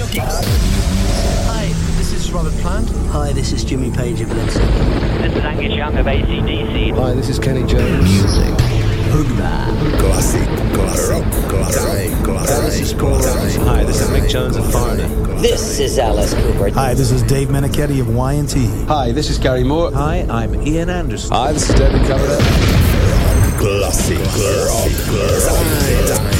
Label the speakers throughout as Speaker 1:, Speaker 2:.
Speaker 1: Hi, this is Robert Plant.
Speaker 2: Hi, this is Jimmy Page of Led Zeppelin.
Speaker 3: This is Angus Young of ACDC.
Speaker 4: Hi, this is Kenny Jones.
Speaker 5: Music.
Speaker 2: Hoogba.
Speaker 5: Classic. Classic. Classic. Classic. Classic.
Speaker 6: Hi, this is Mick Jones of Foreigner.
Speaker 7: This is Alice Cooper.
Speaker 8: Hi, this is Dave Menichetti of Y&T.
Speaker 4: Hi, this is Gary Moore.
Speaker 6: Hi, I'm Ian Anderson.
Speaker 4: Hi, this is David Coverdale.
Speaker 5: Classic. Classic. Classic.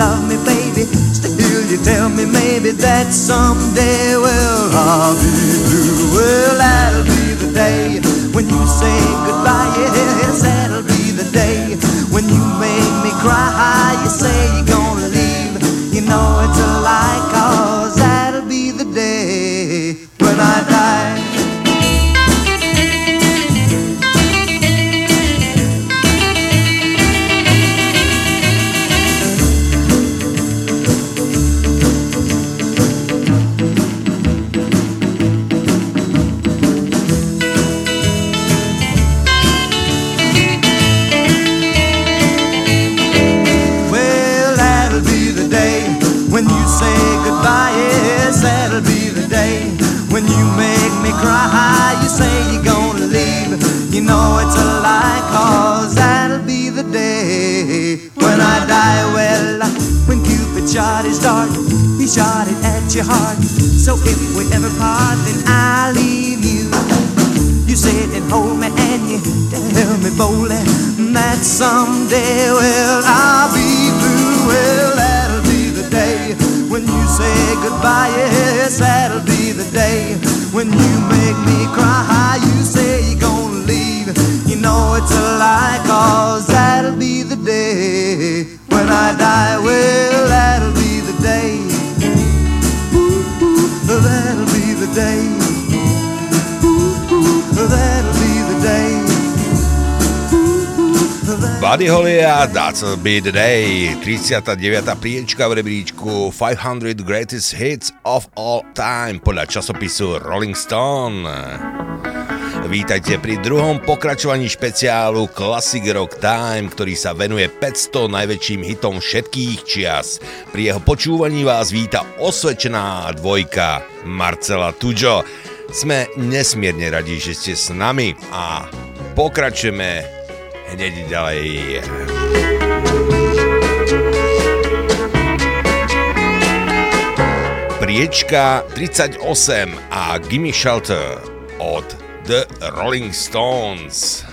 Speaker 9: Love me, baby. Still, you tell me maybe that someday, well, I'll be blue. Well, that'll be the day when you say goodbye. Yes, that'll be the day when you make me cry. You say you're gonna leave. You know it's a shot his dart, he shot it at your heart. So if we ever part, then I'll leave you. You sit and hold me and you tell me boldly that someday, well, I'll be blue. Well, that'll be the day when you say goodbye. Yes, that'll be the day when you make me cry. You say you're gonna leave. You know it's a lie, cause that'll be the day when I die. Well,
Speaker 10: Buddy Holly a That's Be The Day, 39. priečka v rebríčku 500 Greatest Hits of All Time podľa časopisu Rolling Stone. Vítajte pri druhom pokračovaní špeciálu Classic Rock Time, ktorý sa venuje 500 najväčším hitom všetkých čias. Pri jeho počúvaní vás víta osvedčená dvojka Marcela Tujo. Sme nesmierne radi, že ste s nami a pokračujeme hneď ďalej. Priečka 38 a Gimme Shelter od The Rolling Stones.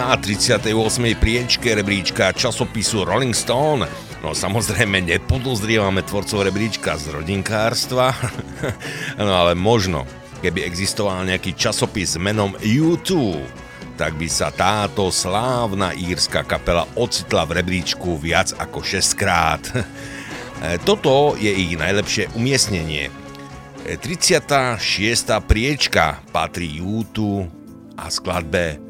Speaker 10: Na 38. priečke rebríčka časopisu Rolling Stone. No samozrejme nepodozrievame tvorcov rebríčka z rodinkárstva, no ale možno, keby existoval nejaký časopis menom U2, tak by sa táto slávna írska kapela ocitla v rebríčku viac ako 6 krát. Toto je ich najlepšie umiestnenie. 36. priečka patrí U2 a skladbe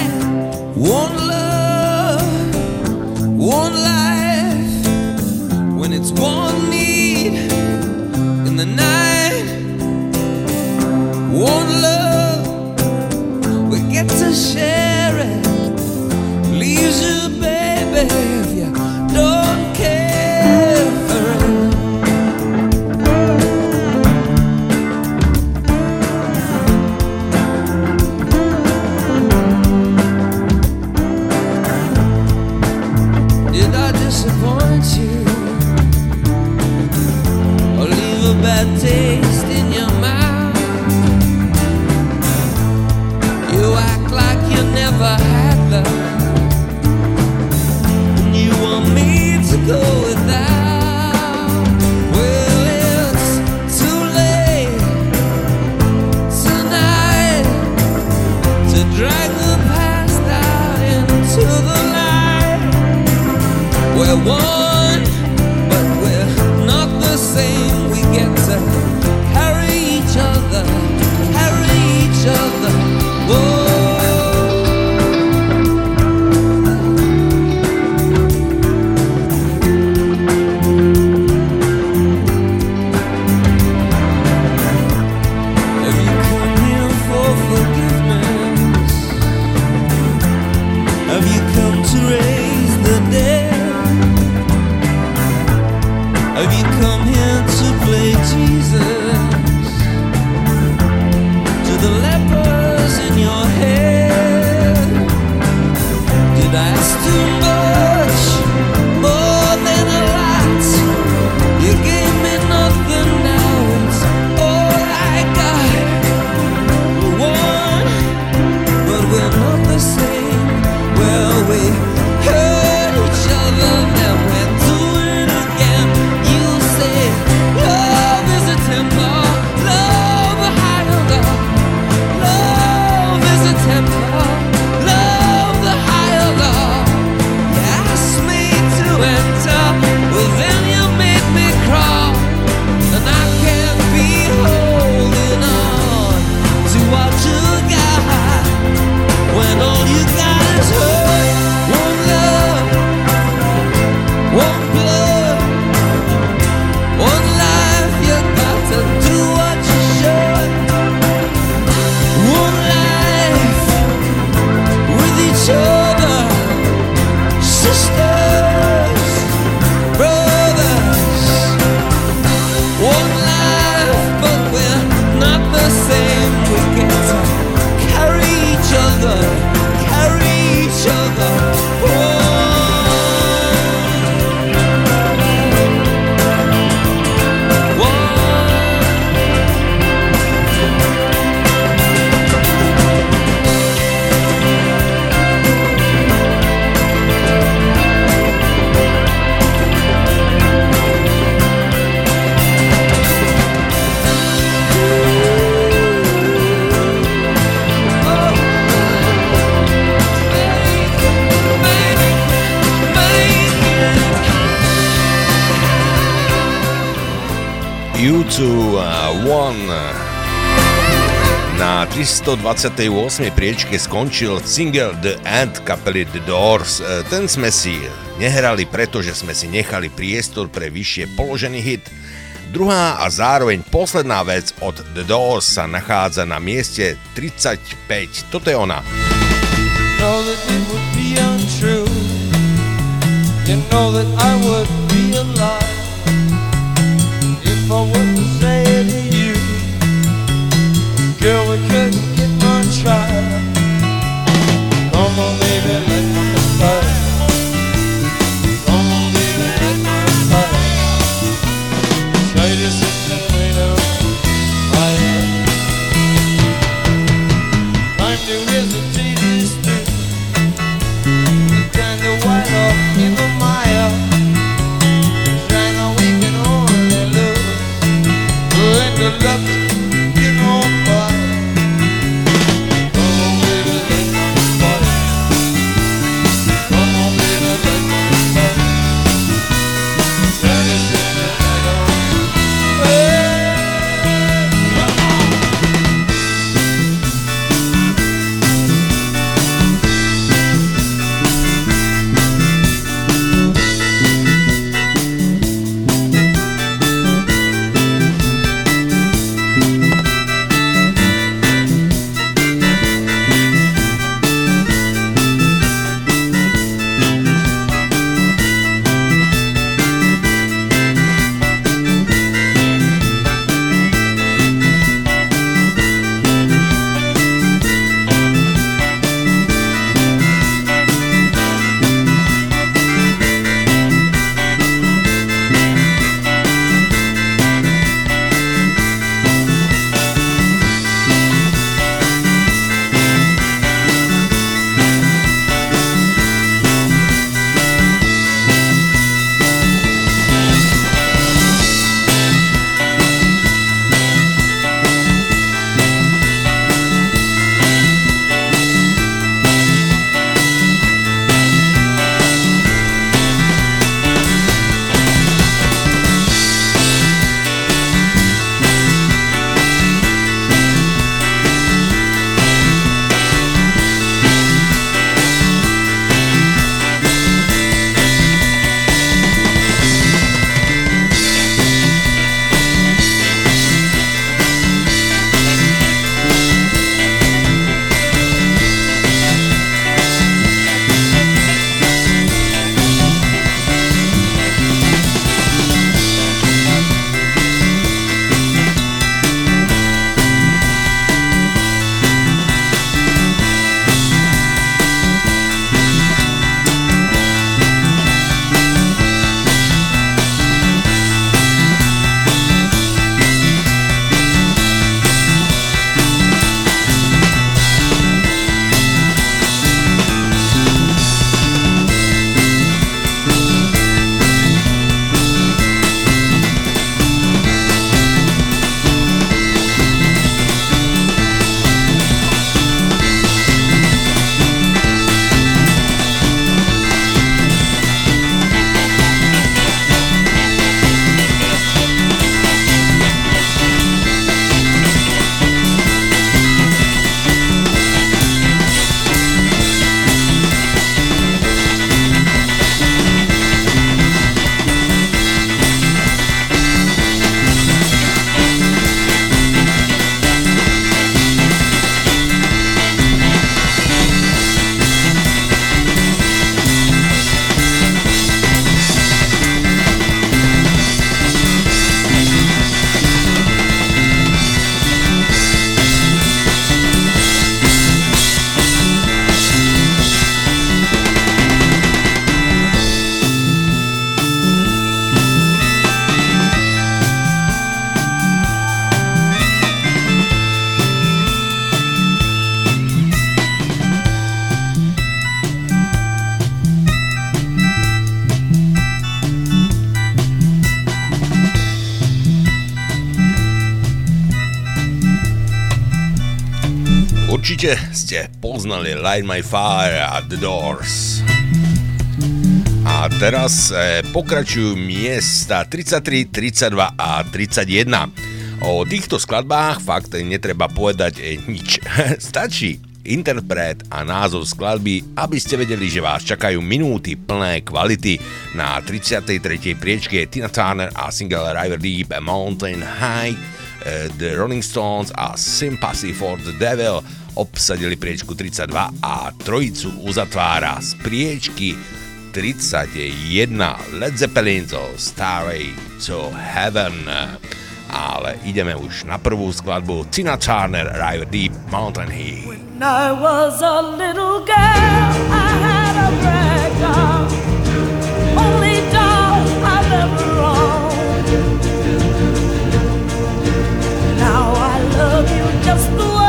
Speaker 11: one love, one life. When it's one
Speaker 10: U2 uh, One na 328. priečke skončil single The End kapely The Doors. E, Ten sme si nehrali, pretože sme si nechali priestor pre vyššie položený hit. Druhá a zároveň posledná vec od The Doors sa nachádza na mieste 35. Toto je ona.
Speaker 11: You know that I would be alive I were to say to you, girl, we couldn't
Speaker 10: ste poznali Light My Fire a The Doors. A teraz e, pokračujú miesta 33, 32 a 31. O týchto skladbách fakt netreba povedať e, nič. Stačí interpret a názov skladby, aby ste vedeli, že vás čakajú minúty plné kvality. Na 33. priečke Tina Turner a single River Deep Mountain High, eh, The Rolling Stones a Sympathy for the Devil obsadili priečku 32 a trojicu uzatvára z priečky 31 Led Zeppelin zo Starway to Heaven. Ale ideme už na prvú skladbu Tina Turner, Rive Deep, Mountain Heat.
Speaker 12: When I was a little girl, I had a rag just the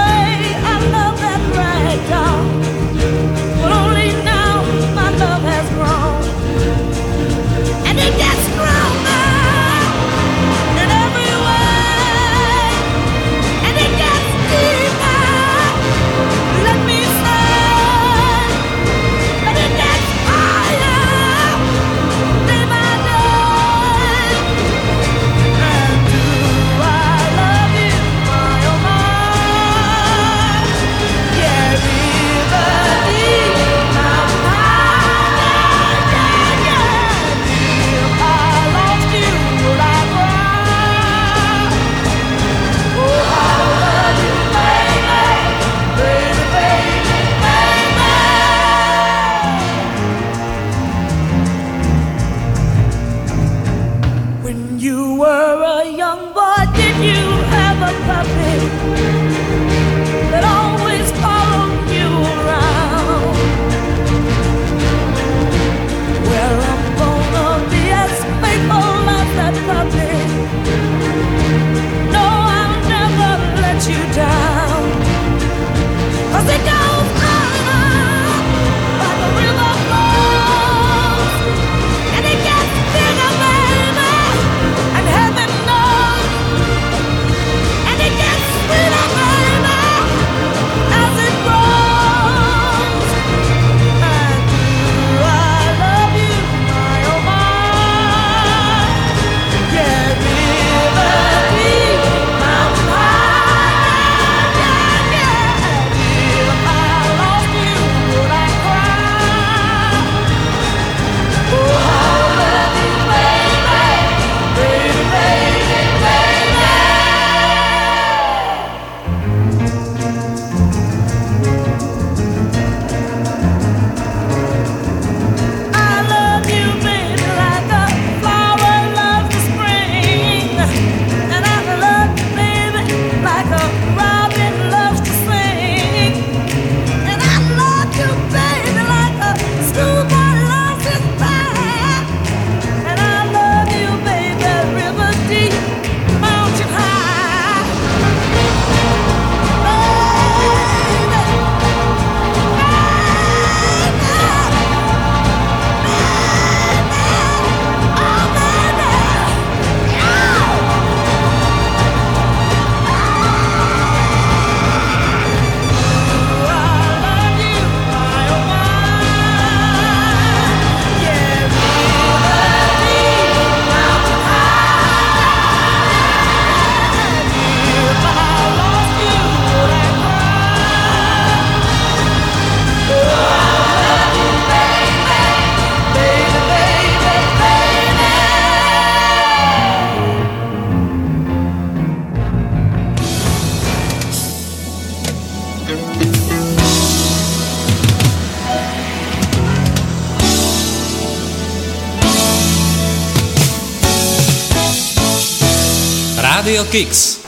Speaker 4: Kicks.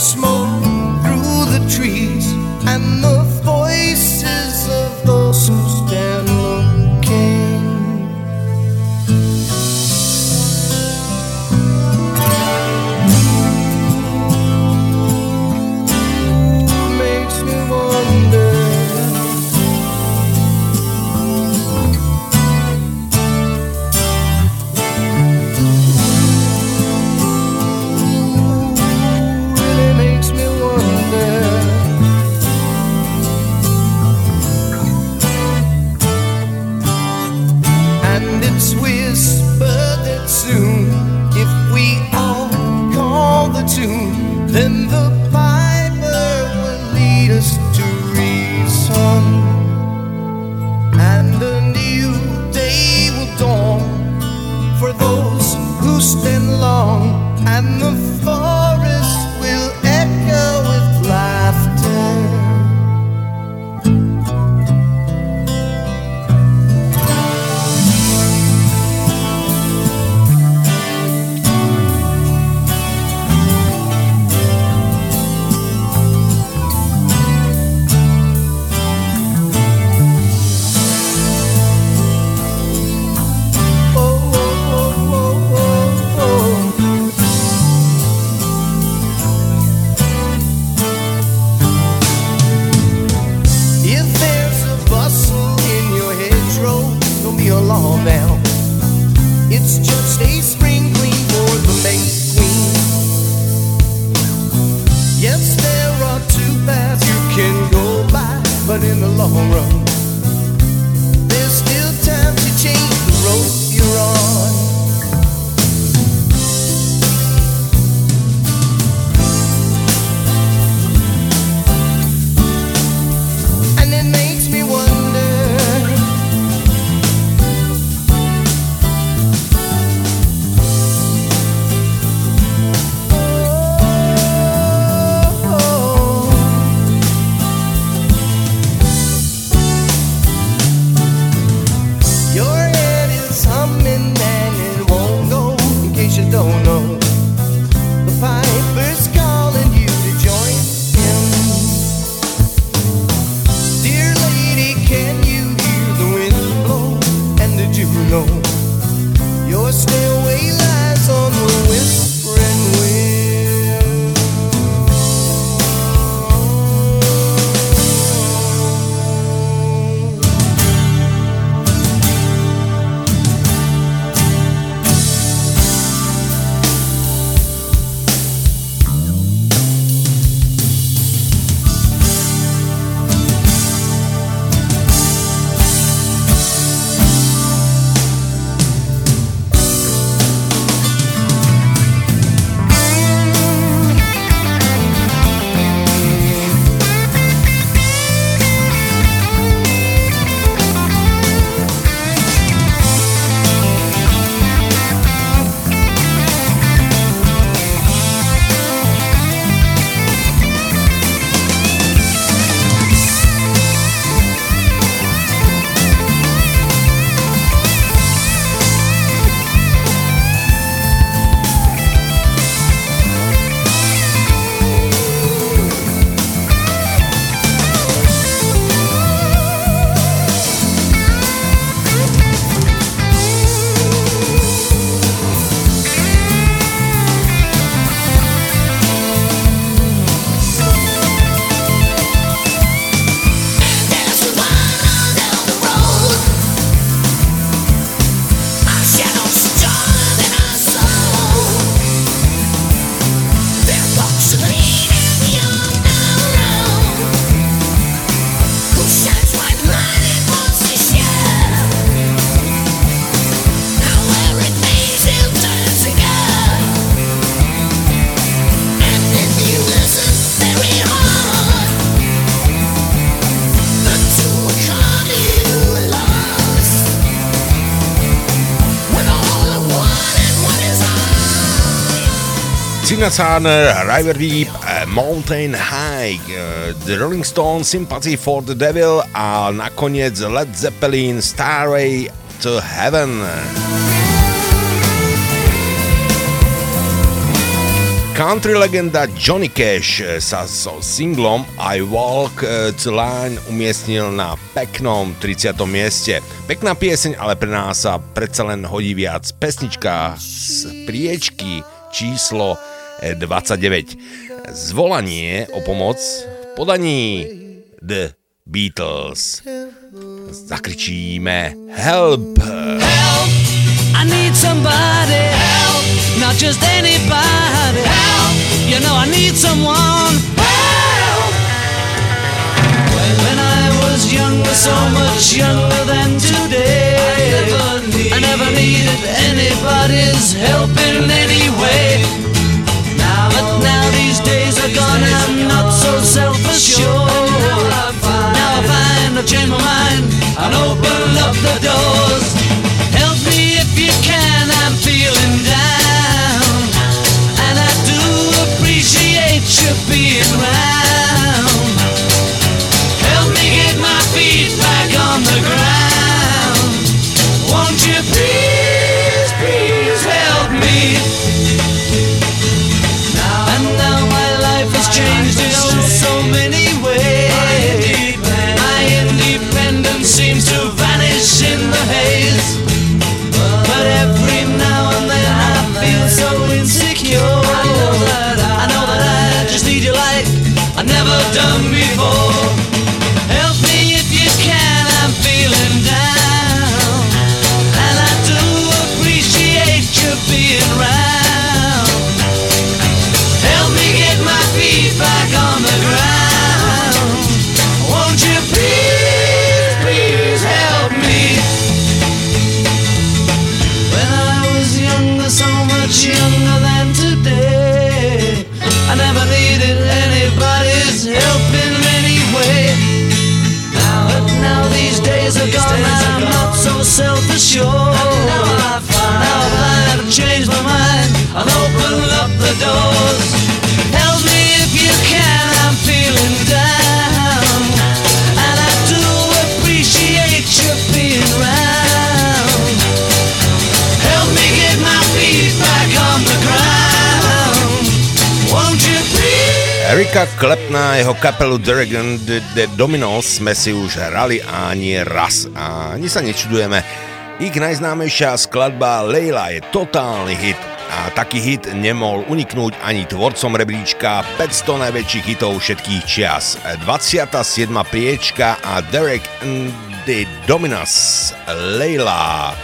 Speaker 9: small.
Speaker 10: Tina Turner, River Deep, eh, Mountain High, eh, The Rolling Stones, Sympathy for the Devil a nakoniec Led Zeppelin, Starway to Heaven. Country legenda Johnny Cash sa so singlom I Walk the Line umiestnil na peknom 30. mieste. Pekná pieseň, ale pre nás sa predsa len hodí viac. Pesnička z priečky číslo 29. Zvolanie o pomoc v podaní The Beatles. Zakričíme Help!
Speaker 11: Help! I need somebody help, not just anybody help. You know I need someone help. When I was younger, so much younger than today, I never, need, needed anybody's help in any Find I've my mind and open up the doors. Help me if you can, I'm feeling down. And I do appreciate you being round.
Speaker 10: Erika Klepna, jeho kapelu Dragon the, the Dominos sme si už hrali ani raz a ani sa nečudujeme. Ich najznámejšia skladba Leila je totálny hit a taký hit nemohol uniknúť ani tvorcom rebríčka 500 najväčších hitov všetkých čias. 27. priečka a Derek and the Dominos Leila.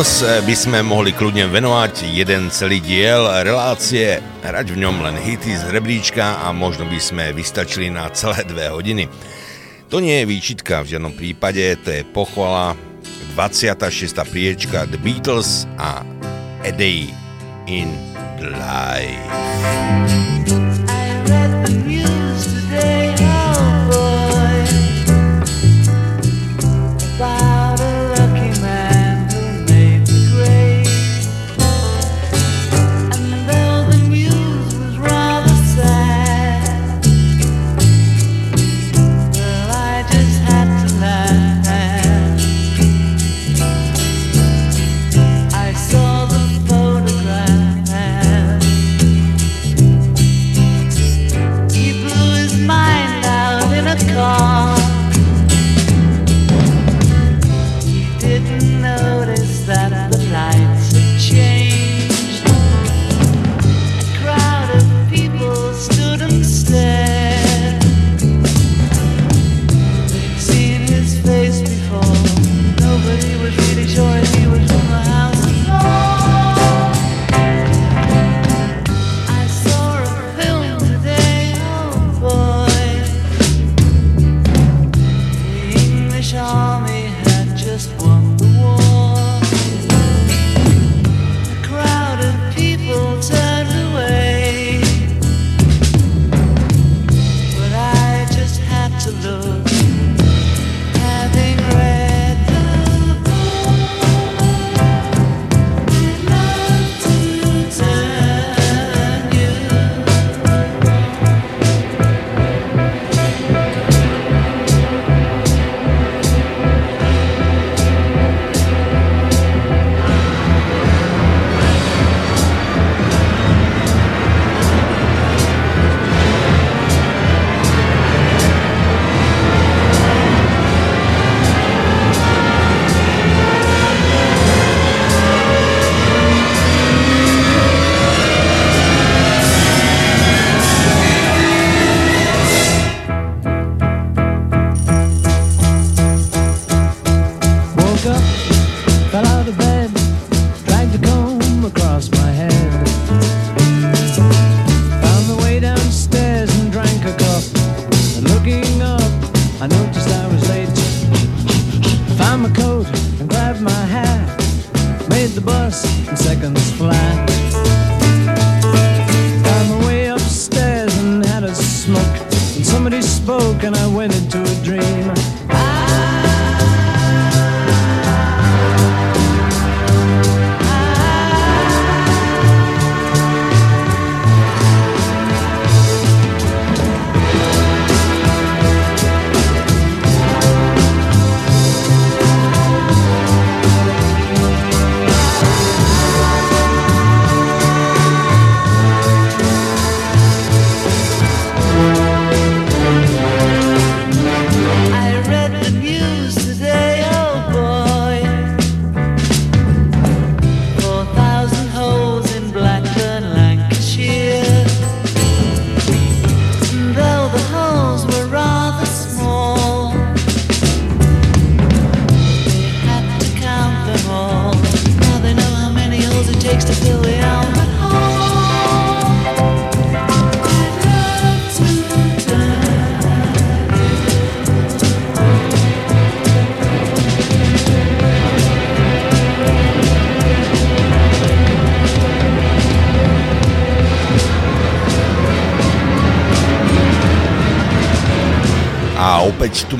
Speaker 13: Beatles by sme mohli kľudne venovať jeden celý diel relácie, hrať v ňom len hity z rebríčka a možno by sme vystačili na celé dve hodiny. To nie je výčitka v žiadnom prípade, to je pochvala 26. priečka The Beatles a A Day in Life.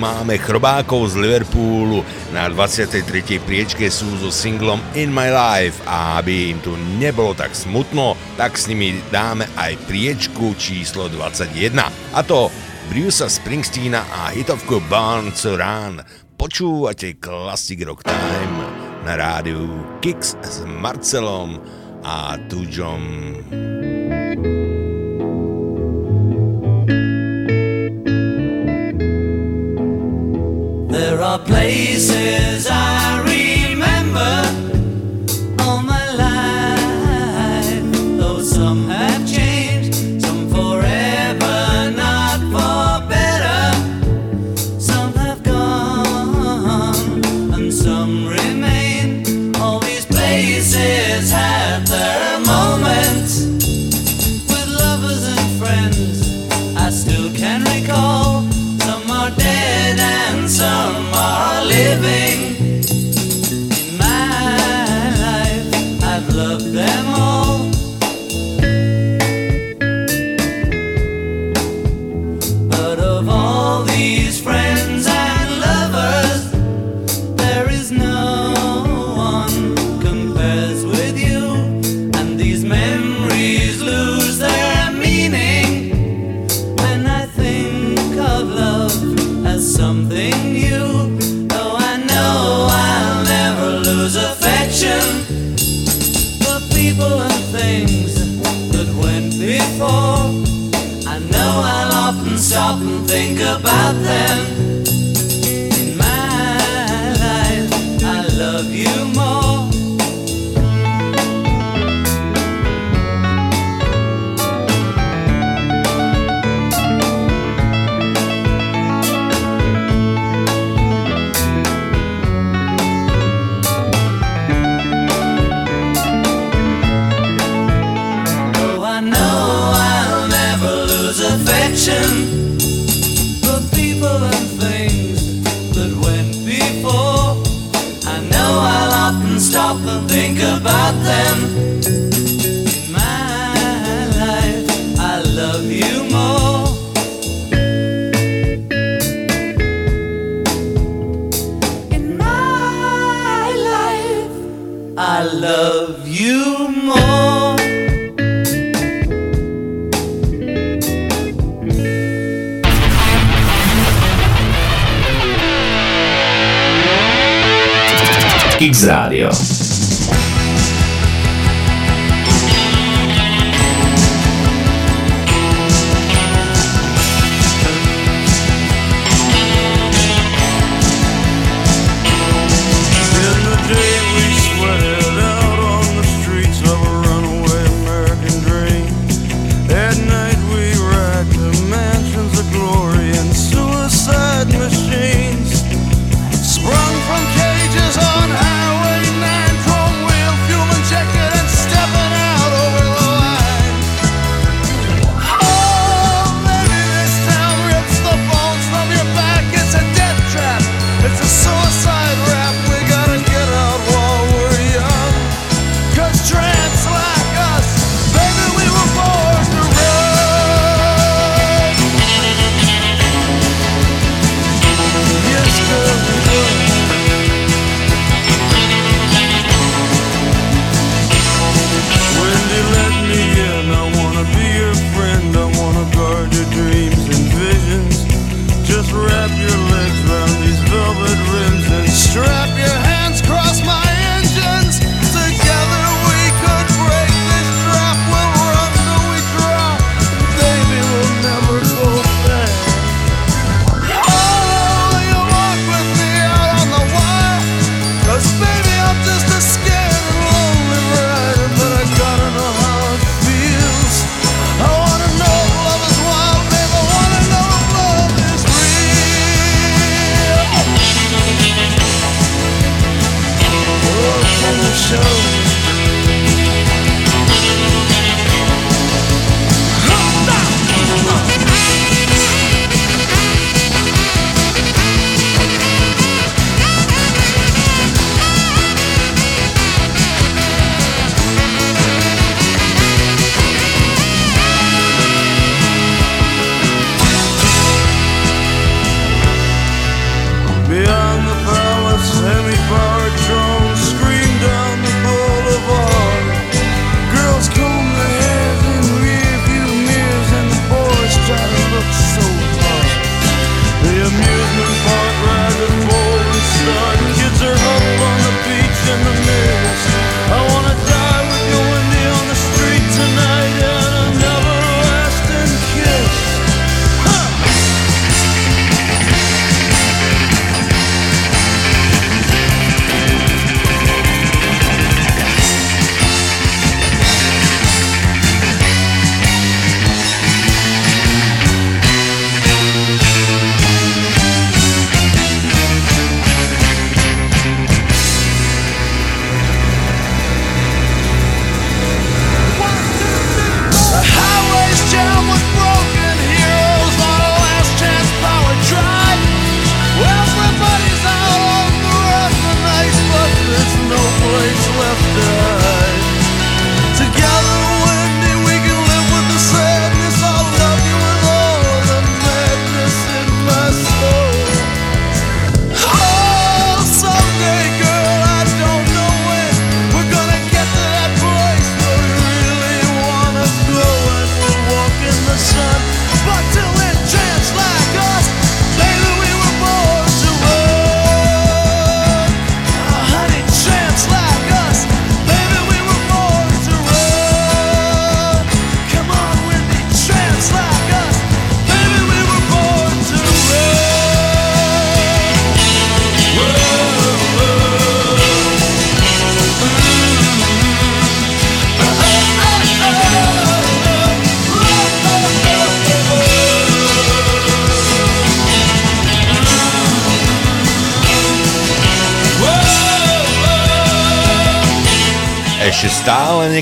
Speaker 13: Máme chrobákov z Liverpoolu. Na 23. priečke sú so singlom In My Life a aby im tu nebolo tak smutno, tak s nimi dáme aj priečku číslo 21. A to Bruce Springsteena a hitovku Born to Run. Počúvate Classic Rock Time na rádiu Kix s Marcelom a Tuďom.
Speaker 14: Places I
Speaker 9: Radio.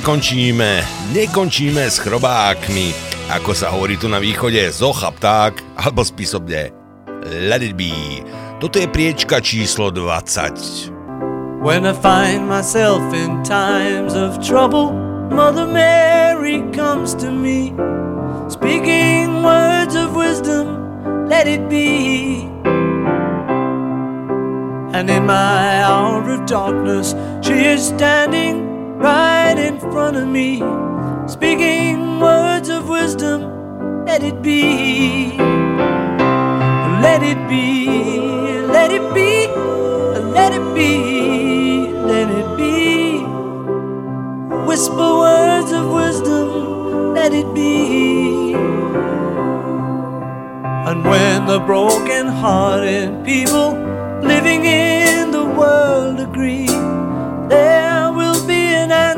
Speaker 10: Nekončíme, nekončíme s chrobákmi. Ako sa hovorí tu na východe, zocha pták, alebo spisobne Let it be. Toto je priečka číslo 20.
Speaker 12: When I find myself in times of trouble, Mother Mary comes to me, speaking words of wisdom, let it be. And in my hour of darkness, she is standing right in front of me, speaking words of wisdom. Let it be, let it be, let it be, let it be, let it be. Whisper words of wisdom, let it be. And when the broken hearted people living in the world agree,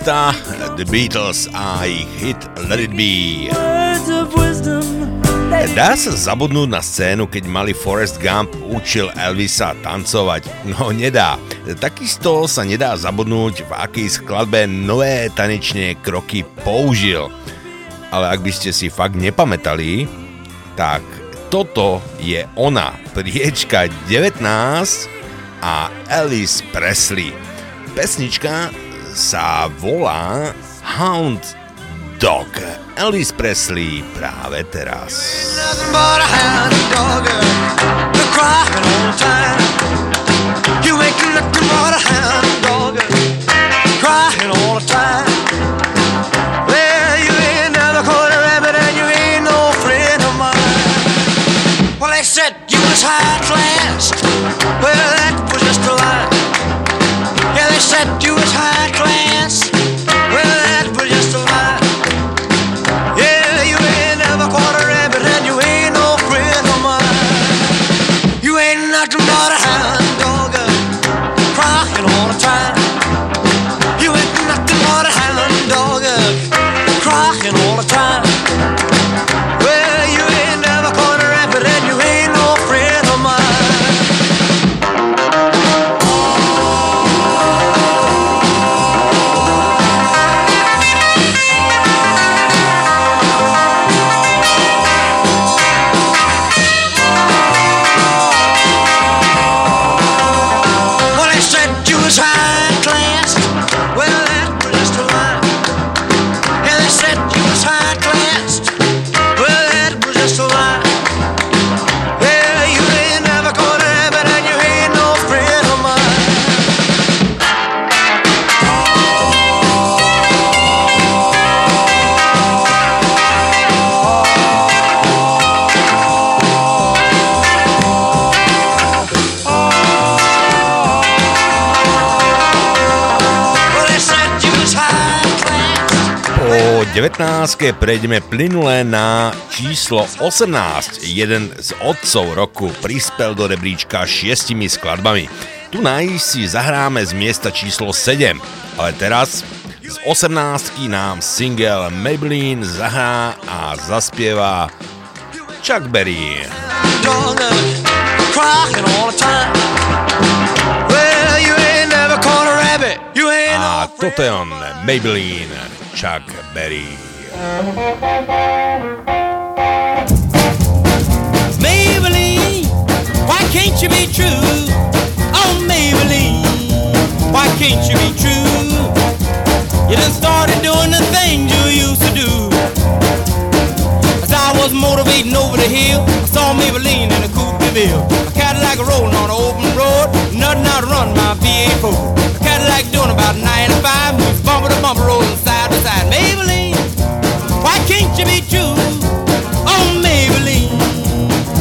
Speaker 10: miesta The Beatles a ich hit Let It Be. Dá sa zabudnúť na scénu, keď malý Forrest Gump učil Elvisa tancovať? No nedá. Takisto sa nedá zabudnúť, v akej skladbe nové tanečné kroky použil. Ale ak by ste si fakt nepamätali, tak toto je ona, priečka 19 a Alice Presley. Pesnička Savola Hound Dog. Elvis Presley práve teraz.
Speaker 9: You make nothing but a hound dog all the time. said you was high. Well,
Speaker 10: 19. prejdeme plynule na číslo 18. Jeden z otcov roku prispel do rebríčka šiestimi skladbami. Tu si zahráme z miesta číslo 7, ale teraz z 18. nám single Maybelline zahrá a zaspieva Chuck Berry. A toto je on, Maybelline, Chuck Berry.
Speaker 15: Maybelline, why can't you be true? Oh, Maybelline, why can't you be true? You done started doing the things you used to do. As I was motivating over the hill, I saw Maybelline in a coupe de ville. A Cadillac rolling on an open road, nothing out run my V8 A Cadillac doing about 95, moves bumper to bumper, rolling side. Maybelline, why can't you be true? Oh, Maybelline,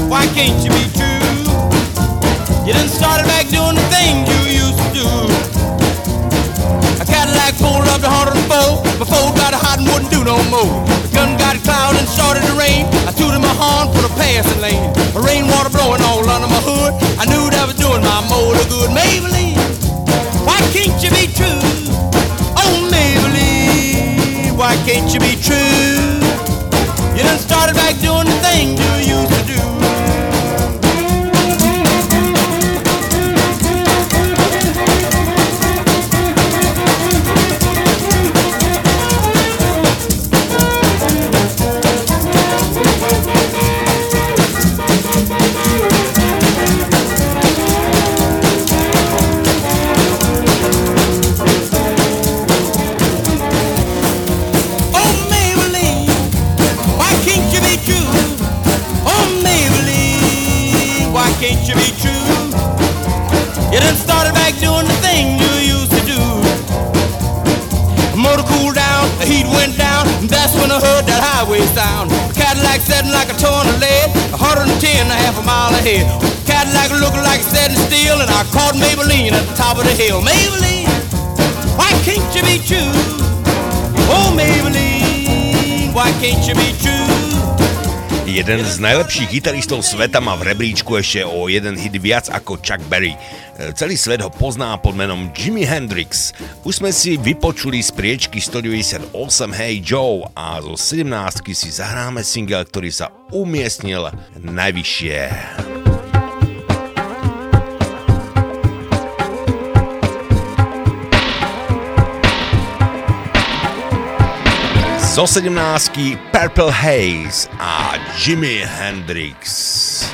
Speaker 15: why can't you be true? You done started back doing the things you used to do. A Cadillac pulled up to 104, before got a hot and wouldn't do no more. The gun got cloud and started to rain. I tooted my horn for the passing lane. The rainwater blowing all under my hood. I knew that was doing my motor good. Maybelline, why can't you be true? Why can't you be true? You done started back doing the thing you used to do. Ton of lead, 110 and a half a mile ahead. Cadillac looking like it's setting still, and I caught Maybelline at the top of the hill. Maybelline, why can't you be true? Oh, Maybelline, why can't you be true?
Speaker 10: Jeden z najlepších gitaristov sveta má v rebríčku ešte o jeden hit viac ako Chuck Berry. E, Celý svet ho pozná pod menom Jimi Hendrix. Už sme si vypočuli z priečky 198 Hey Joe a zo 17 si zahráme single, ktorý sa umiestnil najvyššie. Zo 17 Purple Haze a Jimi Hendrix.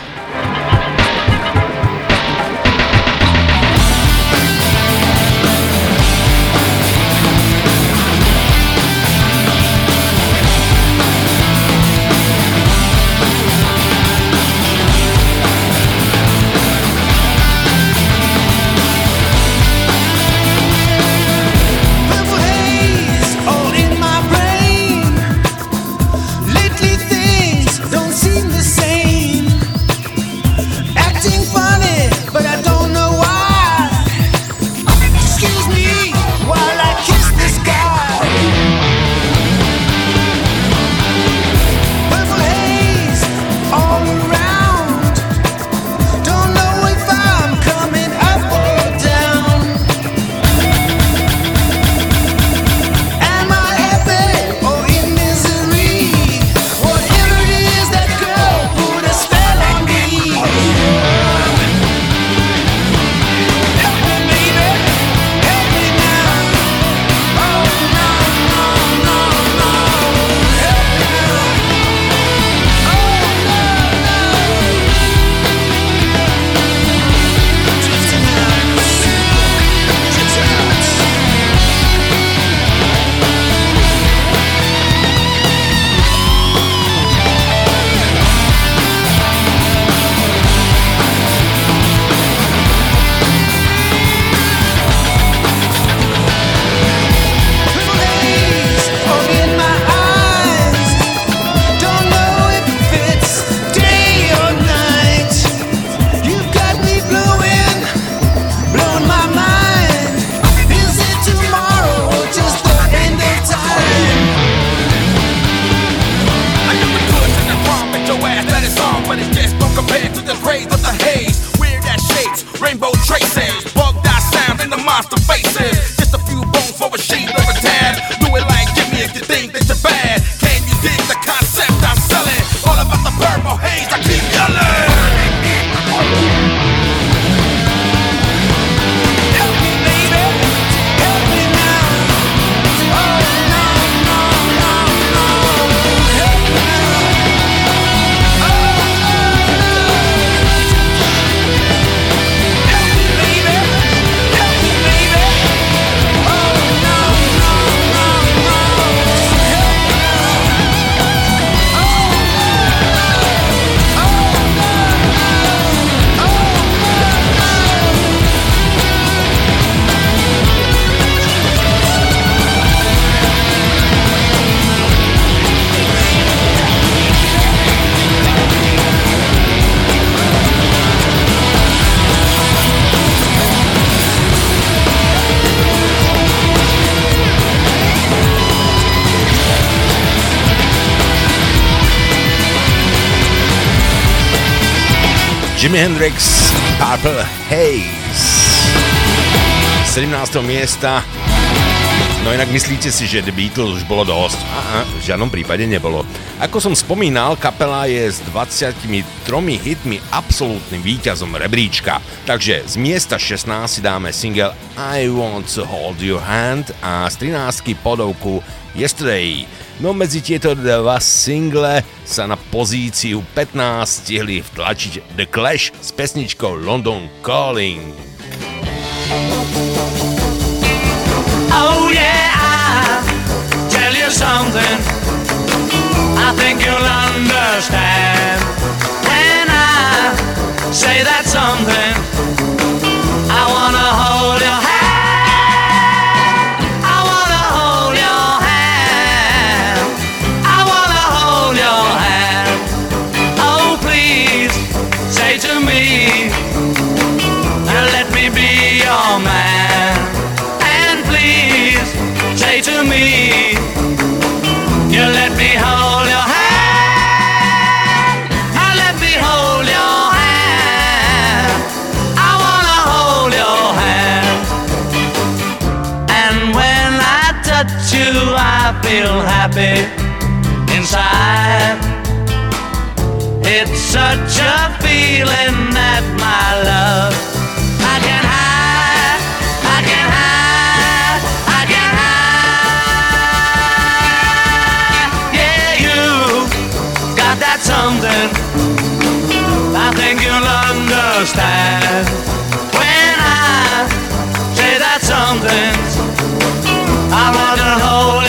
Speaker 10: Jimi Hendrix, Purple Haze. 17. miesta. No inak myslíte si, že The Beatles už bolo dosť? Aha, v žiadnom prípade nebolo. Ako som spomínal, kapela je s 23 hitmi absolútnym víťazom rebríčka. Takže z miesta 16 si dáme single I Want to Hold Your Hand a z 13 podovku Yesterday. No medzi tieto dva single sa na pozíciu 15 stihli vtlačiť The Clash s pesničkou London Calling.
Speaker 13: Oh yeah, I'll tell you something. I think you'll understand I say that something. I wanna hold your hand. Feel happy inside. It's such a feeling that my love I can hide, I can hide, I can hide. Yeah, you got that something. I think you'll understand when I say that something. I wanna hold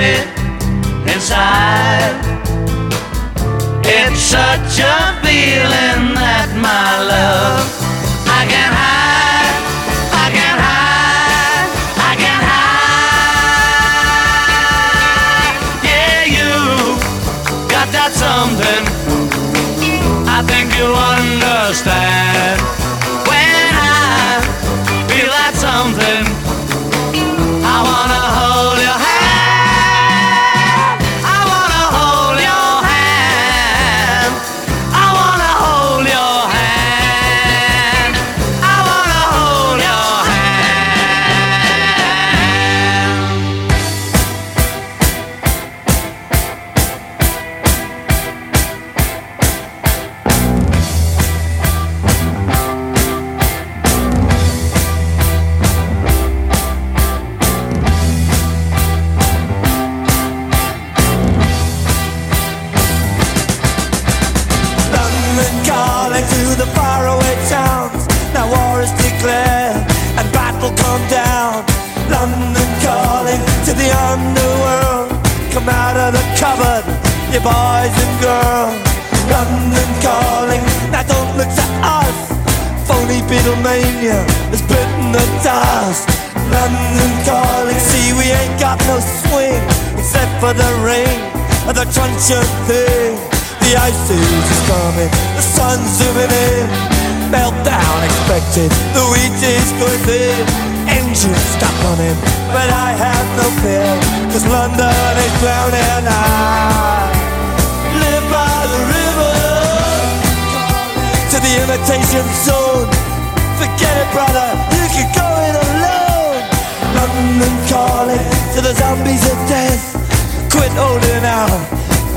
Speaker 13: feel inside. It's such a feeling that my love I can't hide, I can't hide, I can't hide. Yeah, you got that something. I think you'll understand
Speaker 16: truncheon thing. The ice age is coming, the sun's zooming in. Meltdown expected, the wheat is going thin. Engines stop running, but I have no fear, cause London is drowning. I live by the river to the imitation zone. Forget it, brother, you can go it alone. London calling to the zombies of death. Quit holding out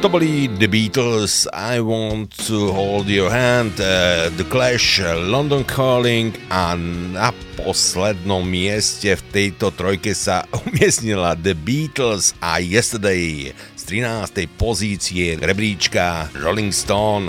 Speaker 10: To boli The Beatles, I Want to Hold Your Hand, uh, The Clash, London Calling a na poslednom mieste v tejto trojke sa umiestnila The Beatles a Yesterday z 13. pozície rebríčka Rolling Stone.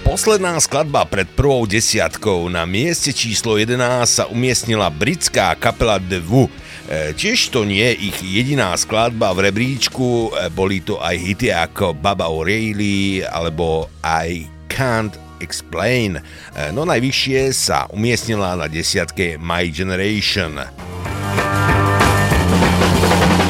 Speaker 10: Posledná skladba pred prvou desiatkou na mieste číslo 11 sa umiestnila britská kapela The Who, Tiež to nie je ich jediná skladba v rebríčku, e, boli to aj hity ako Baba O'Reilly alebo I Can't Explain. E, No najvyššie sa umiestnila na desiatke My Generation.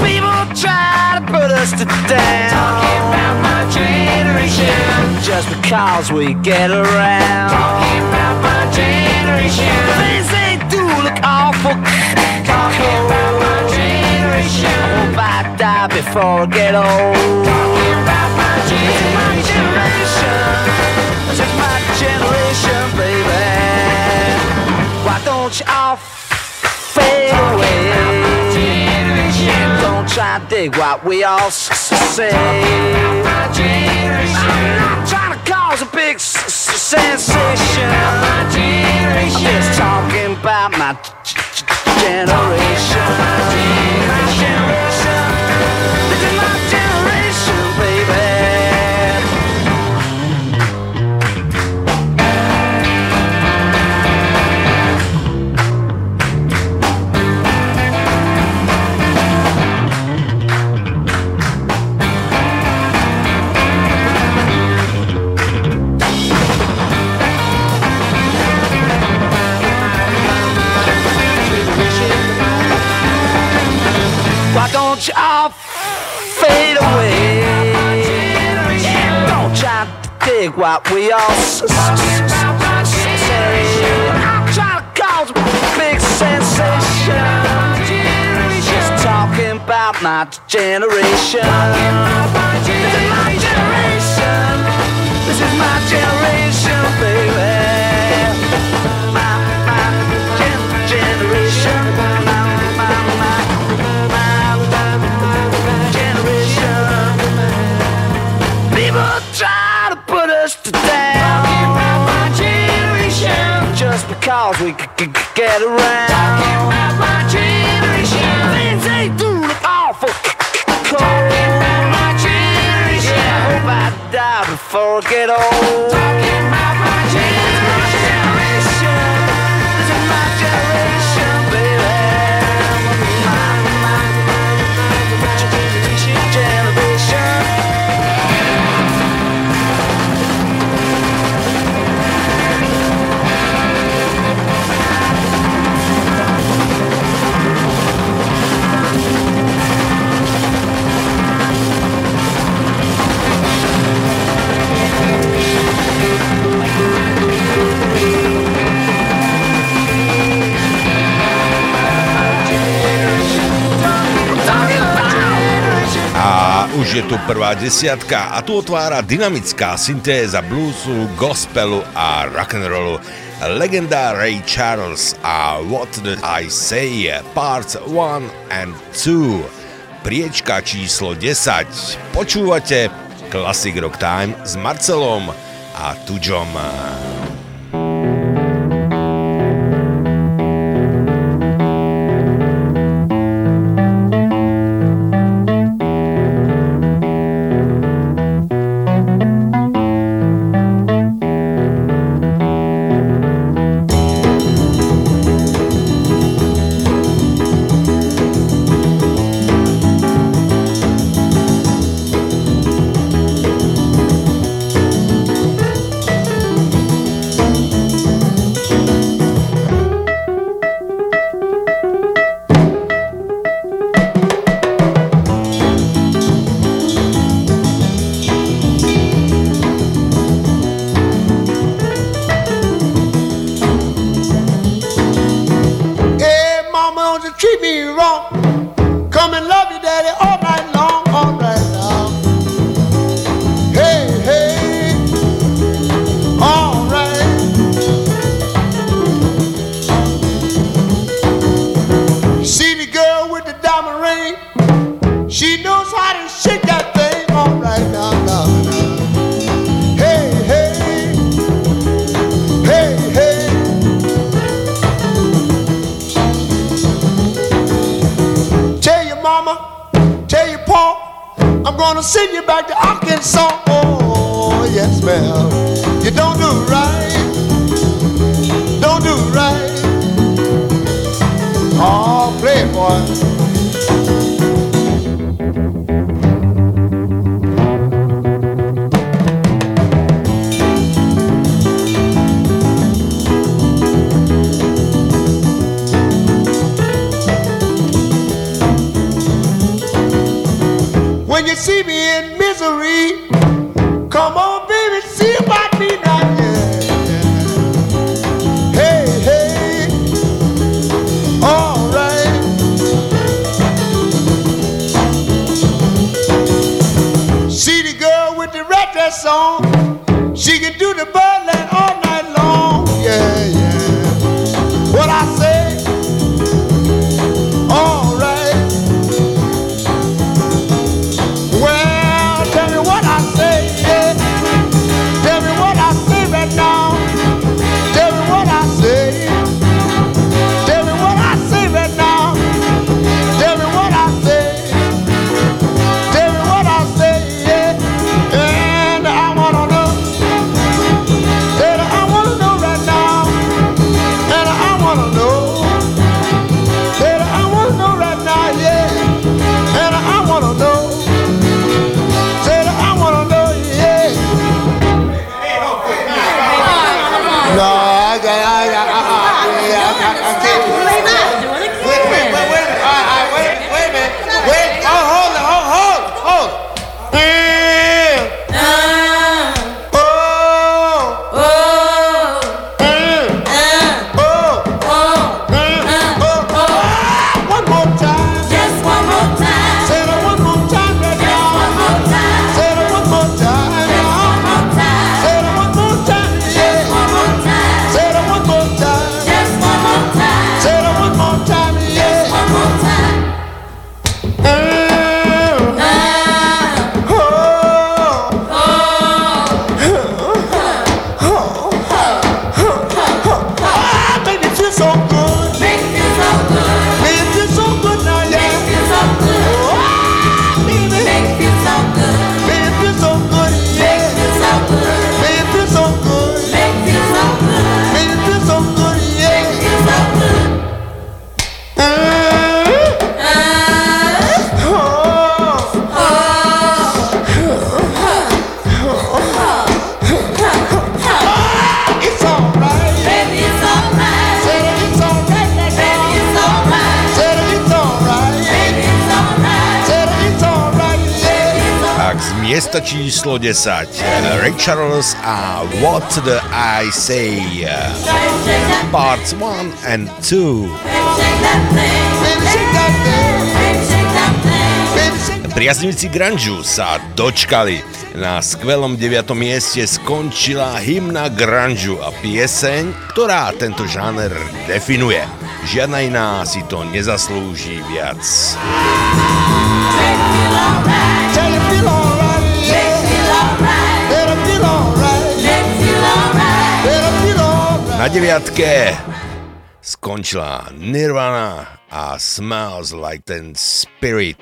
Speaker 16: People try to put us to down. Talking about my generation. Just because we get around. Talking about my generation. Things they do look awful. Talking about my generation. I hope I die before I get old. Talking about my generation. Is my generation, baby. Why don't you all fade away? Don't try to dig what we all say. I'm not trying to cause a big sensation. I'm just talking about. My generation. Dig what we all say. Trying to cause a big sensation. Just talking about my generation. My generation. This is my generation, baby.
Speaker 10: cause we could get around. Talking about my generation. Things they do look awful cold. Talking about my generation. Yeah, I hope I die before I get old. Talking
Speaker 17: projektu Prvá desiatka a tu otvára dynamická syntéza bluesu, gospelu a rock'n'rollu. Legenda Ray Charles a What Did I Say Parts 1 and 2. Priečka číslo 10. Počúvate Classic Rock Time s Marcelom a
Speaker 10: Tuďom. 10. Ray Charles a What the I Say. Parts 1 and 2. Priaznivci grunge sa dočkali. Na skvelom 9. mieste skončila hymna grunge a pieseň, ktorá tento žáner definuje. Žiadna iná si to nezaslúži viac. Na deviatke skončila Nirvana a Smells Like Ten Spirit.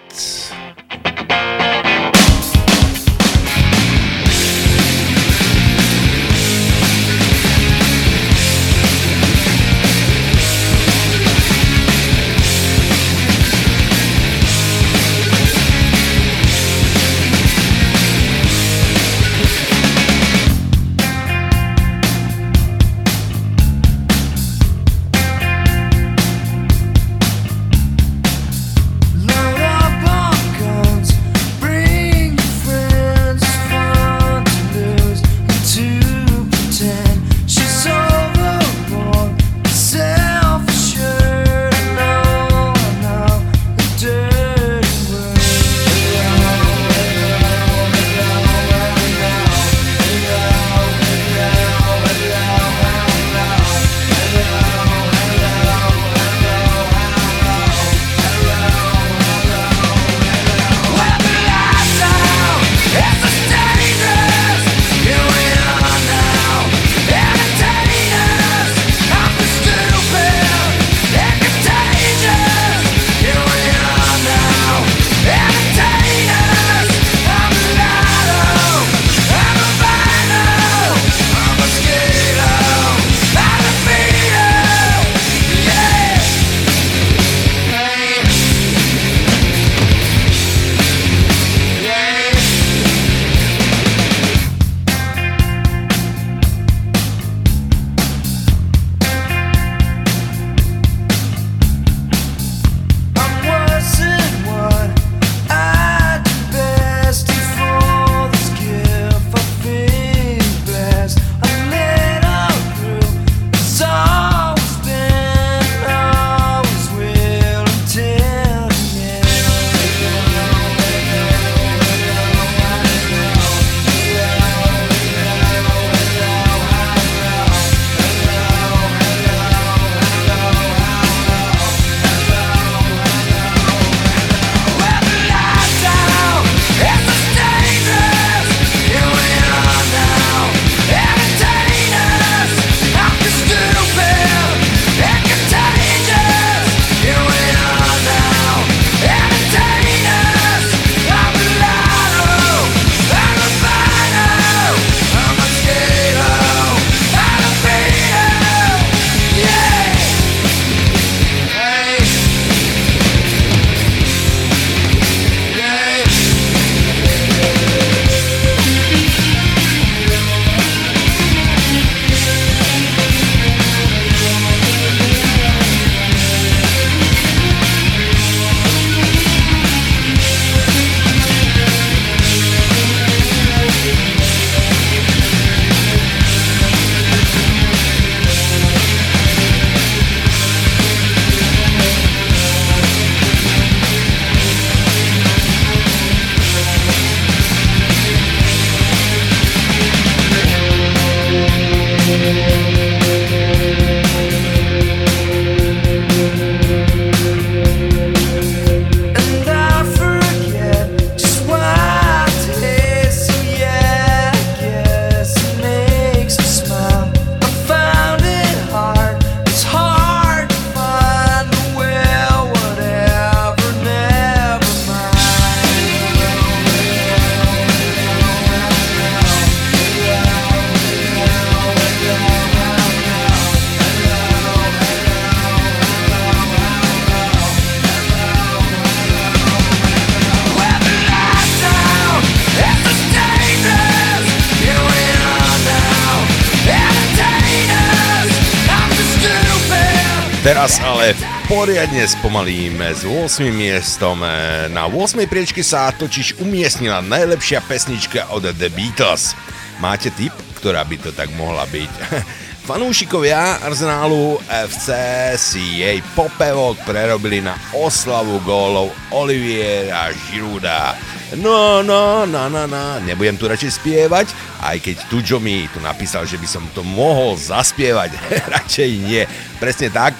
Speaker 10: Poriadne spomalíme s 8 miestom. Na 8 priečke sa totiž umiestnila najlepšia pesnička od The Beatles. Máte tip, ktorá by to tak mohla byť? Fanúšikovia Arsenálu FC si jej popevok prerobili na oslavu gólov Oliviera Žiruda. No, no, no, no, no, nebudem tu radšej spievať, aj keď Tujo mi tu napísal, že by som to mohol zaspievať. radšej nie. Presne tak.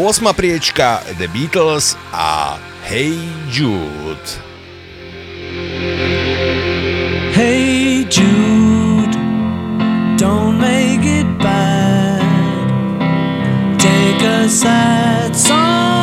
Speaker 10: 8. priečka The Beatles a Hey Jude.
Speaker 11: Hey Jude, don't make it bad. Take a sad song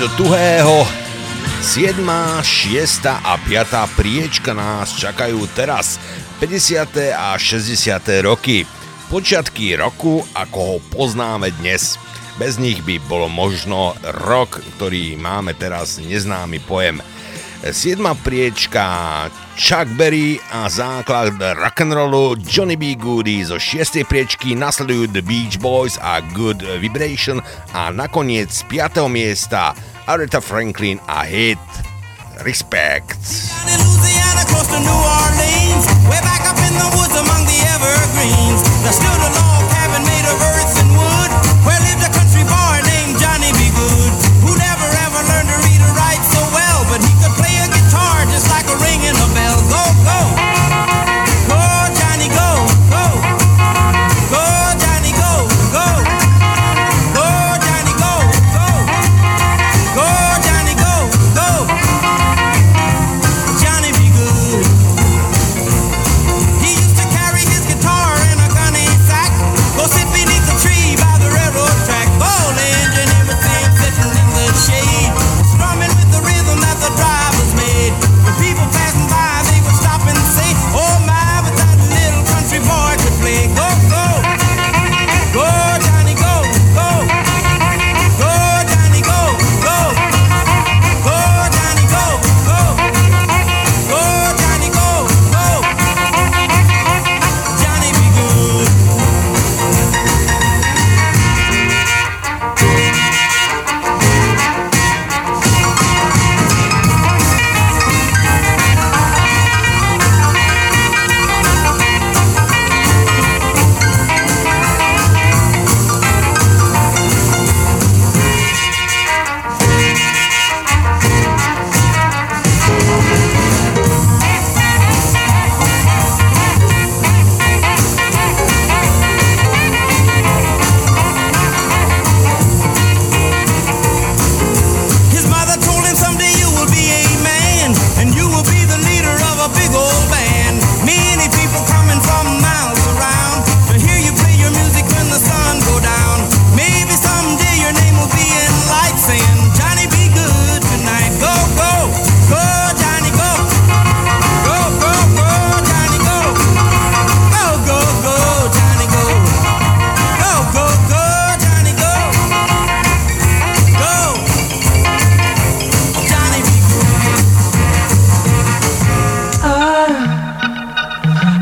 Speaker 10: do tuhého. 7., 6. a 5. priečka nás čakajú teraz 50. a 60. roky. Počiatky roku, ako ho poznáme dnes. Bez nich by bolo možno rok, ktorý máme teraz neznámy pojem. 7. priečka Chuck Berry a základ rock'n'rollu Johnny B. Goody zo 6. priečky nasledujú The Beach Boys a Good Vibration a nakoniec z 5. miesta Aretha Franklin a hit Respect.
Speaker 15: Louisiana,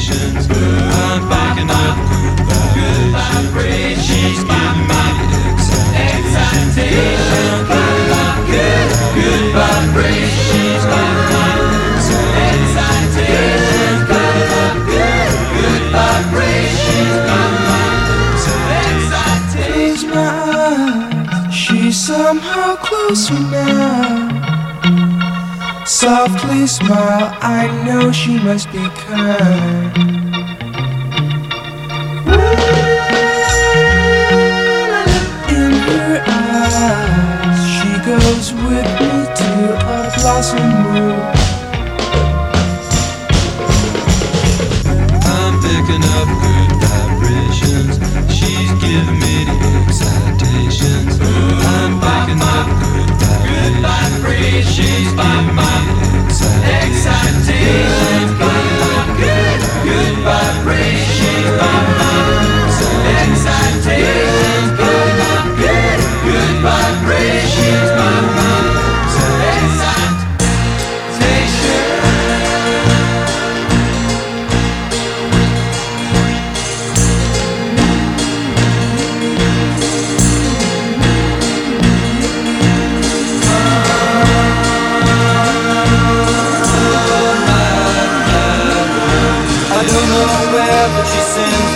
Speaker 18: excitations. I'm picking up good vibrations. She's giving me the excitations. Good, good vibrations. The excitations. Good, good vibrations.
Speaker 19: My she's somehow closer now. Softly smile, I know she must be kind. In her eyes, she goes with me to a blossom room.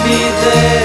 Speaker 19: be there.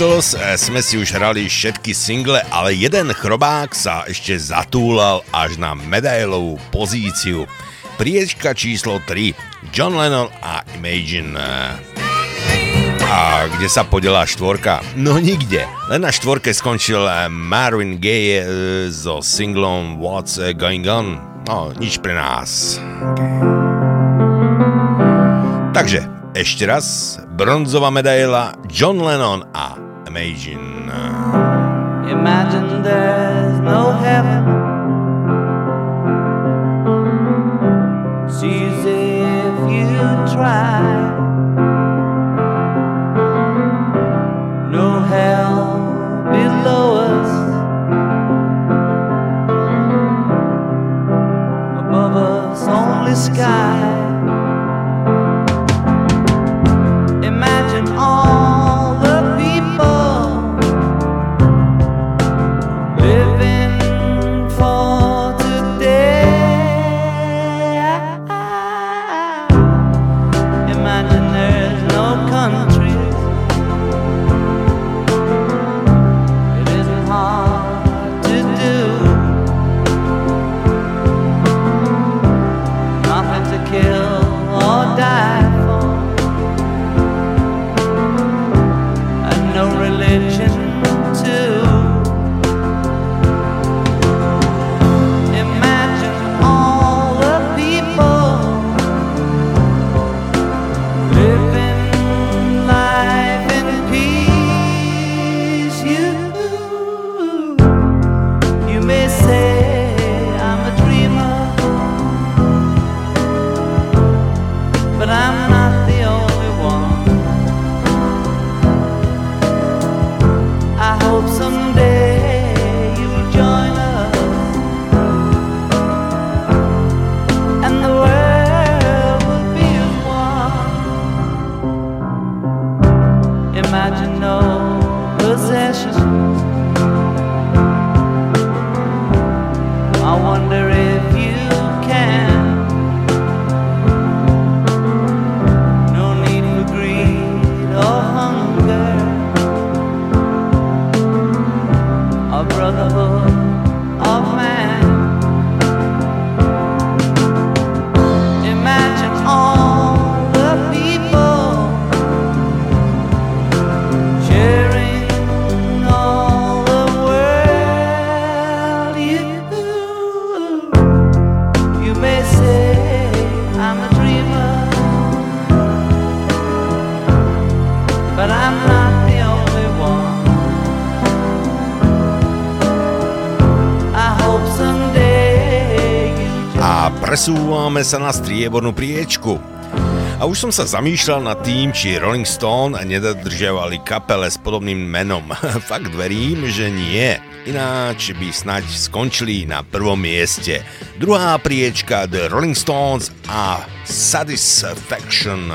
Speaker 10: letos e, sme si už hrali všetky single, ale jeden chrobák sa ešte zatúlal až na medailovú pozíciu. Priečka číslo 3, John Lennon a Imagine. A kde sa podelá štvorka? No nikde. Len na štvorke skončil e, Marvin Gaye e, so singlom What's Going On. No, nič pre nás. Takže, ešte raz, bronzová medaila John Lennon Imagine.
Speaker 13: Imagine there's no heaven.
Speaker 20: Presúvame sa na striebornú priečku. A už som sa zamýšľal nad tým, či Rolling Stone nedodržiavali kapele s podobným menom. Fakt verím, že nie. Ináč by snaď skončili na prvom mieste. Druhá priečka The Rolling Stones a Satisfaction.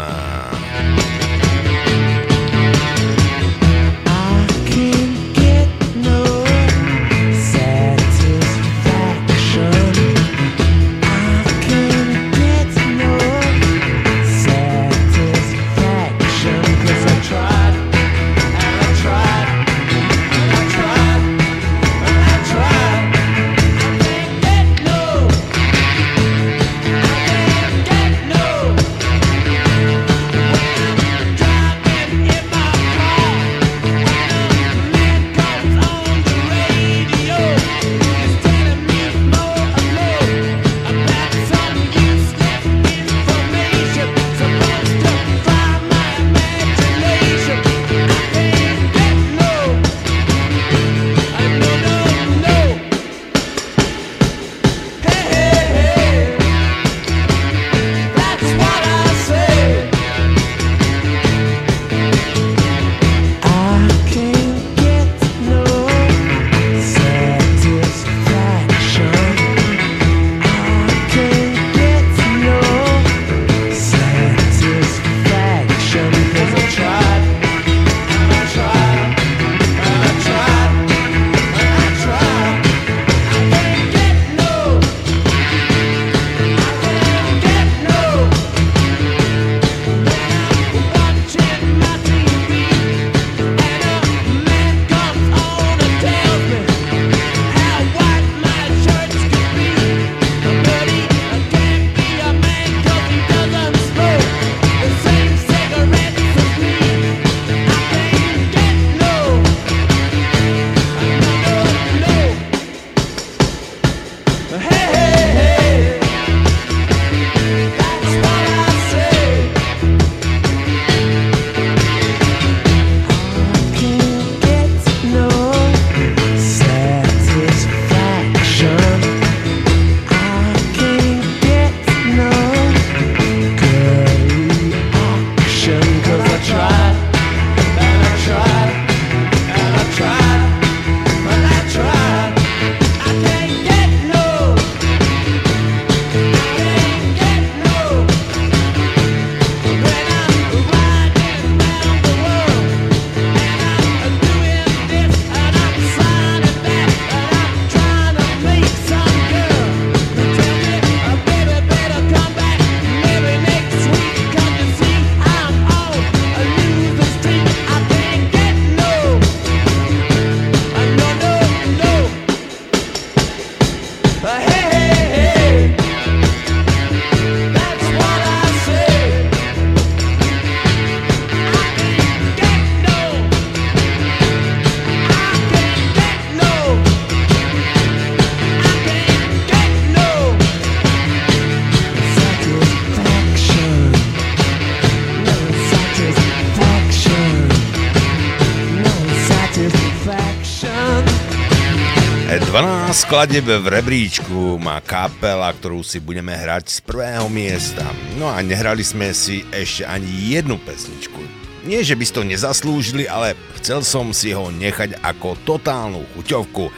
Speaker 20: Skladeb v rebríčku má kapela, ktorú si budeme hrať z prvého miesta. No a nehrali sme si ešte ani jednu pesničku. Nie, že by si to nezaslúžili, ale chcel som si ho nechať ako totálnu chuťovku.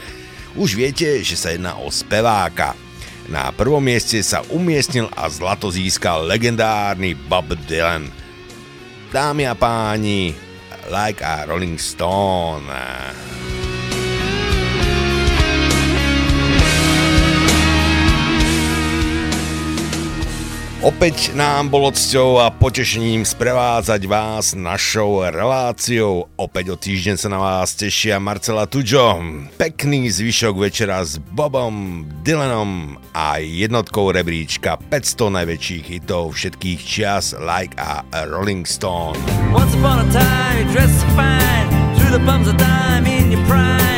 Speaker 20: Už viete, že sa jedná o speváka. Na prvom mieste sa umiestnil a zlato získal legendárny Bob Dylan. Dámy a páni, like a Rolling Stone. Opäť nám bolo cťou a potešením sprevádzať vás našou reláciou. Opäť o týždeň sa na vás tešia Marcela Tuďo. Pekný zvyšok večera s Bobom Dylanom a jednotkou rebríčka 500 najväčších hitov všetkých čias like a Rolling Stone.
Speaker 11: Once upon a time dressed fine the bums of dime in your prime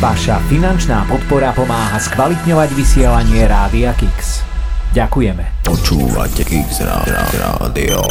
Speaker 21: Vaša finančná podpora pomáha skvalitňovať vysielanie Rádia Kix. Ďakujeme.
Speaker 22: Počúvate Kix Rádio.